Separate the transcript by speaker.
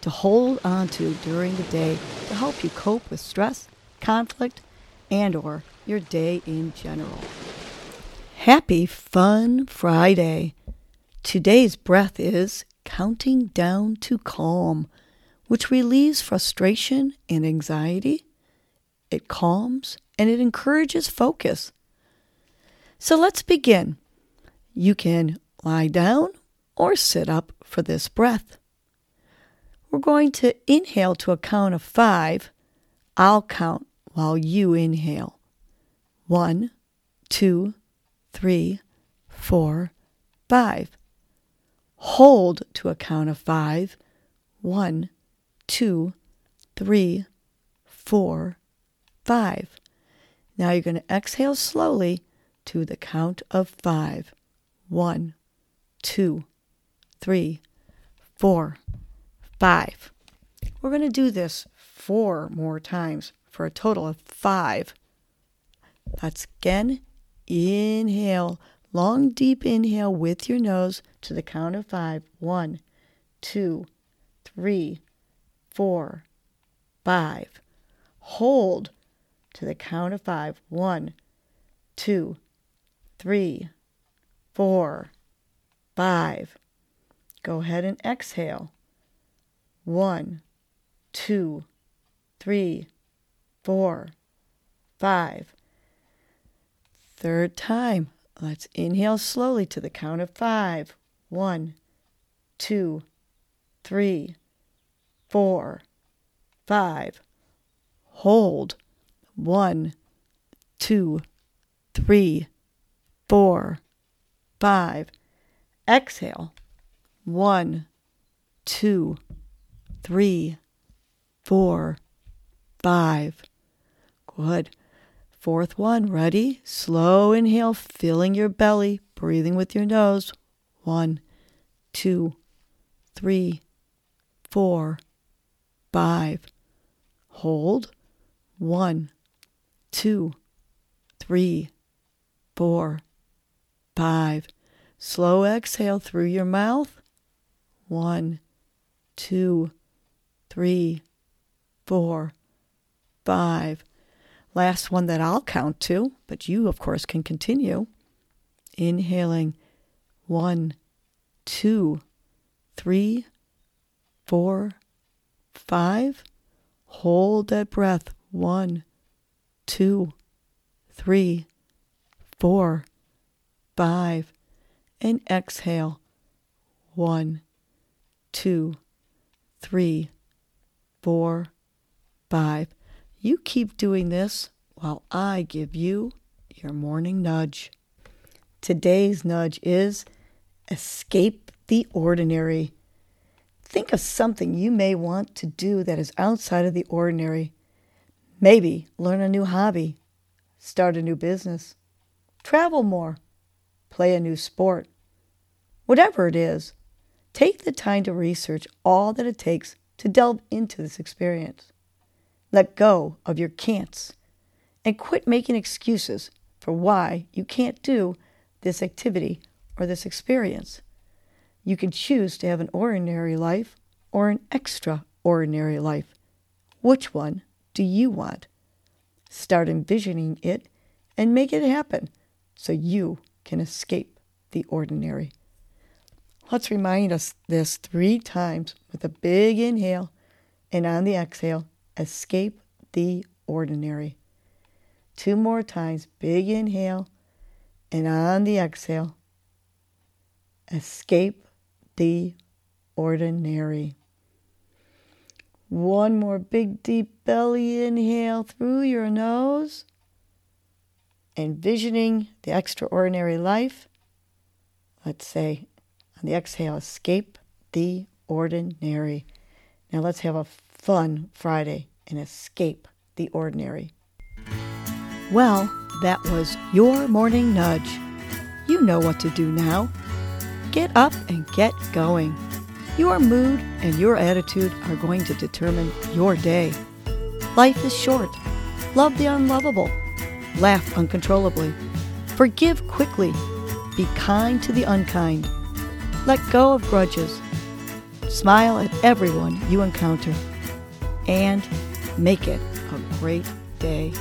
Speaker 1: to hold on to during the day to help you cope with stress, conflict, and or your day in general. Happy fun Friday. Today's breath is counting down to calm, which relieves frustration and anxiety. It calms and it encourages focus. So let's begin. You can lie down or sit up for this breath. We're going to inhale to a count of five. I'll count while you inhale. One, two, three, four, five. Hold to a count of five. One, two, three, four, five. Now you're going to exhale slowly to the count of five. One, two, three, four, five. We're going to do this four more times for a total of five. That's again, inhale, long, deep inhale with your nose to the count of five. One, two, three, four, five. Hold to the count of five. One, two, three, four, five. Go ahead and exhale. One, two, three, four, five. Third time. Let's inhale slowly to the count of five. One, two, three, four, five. Hold. One, two, three, four, five. Exhale. One, two, three, four, five. Good. Fourth one, ready? Slow inhale, filling your belly, breathing with your nose. One, two, three, four, five. Hold. One, two, three, four, five. Slow exhale through your mouth. One, two, three, four, five. Last one that I'll count to, but you, of course, can continue. Inhaling one, two, three, four, five. Hold that breath. One, two, three, four, five. And exhale. One, two, three, four, five. You keep doing this while I give you your morning nudge. Today's nudge is escape the ordinary. Think of something you may want to do that is outside of the ordinary. Maybe learn a new hobby, start a new business, travel more, play a new sport. Whatever it is, take the time to research all that it takes to delve into this experience. Let go of your can'ts and quit making excuses for why you can't do this activity or this experience. You can choose to have an ordinary life or an extraordinary life. Which one do you want? Start envisioning it and make it happen so you can escape the ordinary. Let's remind us this three times with a big inhale and on the exhale, escape the ordinary. Two more times, big inhale and on the exhale, escape the ordinary. One more big deep belly inhale through your nose, envisioning the extraordinary life. Let's say on the exhale, escape the ordinary. Now let's have a fun Friday and escape the ordinary. Well, that was your morning nudge. You know what to do now. Get up and get going. Your mood and your attitude are going to determine your day. Life is short. Love the unlovable. Laugh uncontrollably. Forgive quickly. Be kind to the unkind. Let go of grudges. Smile at everyone you encounter. And make it a great day.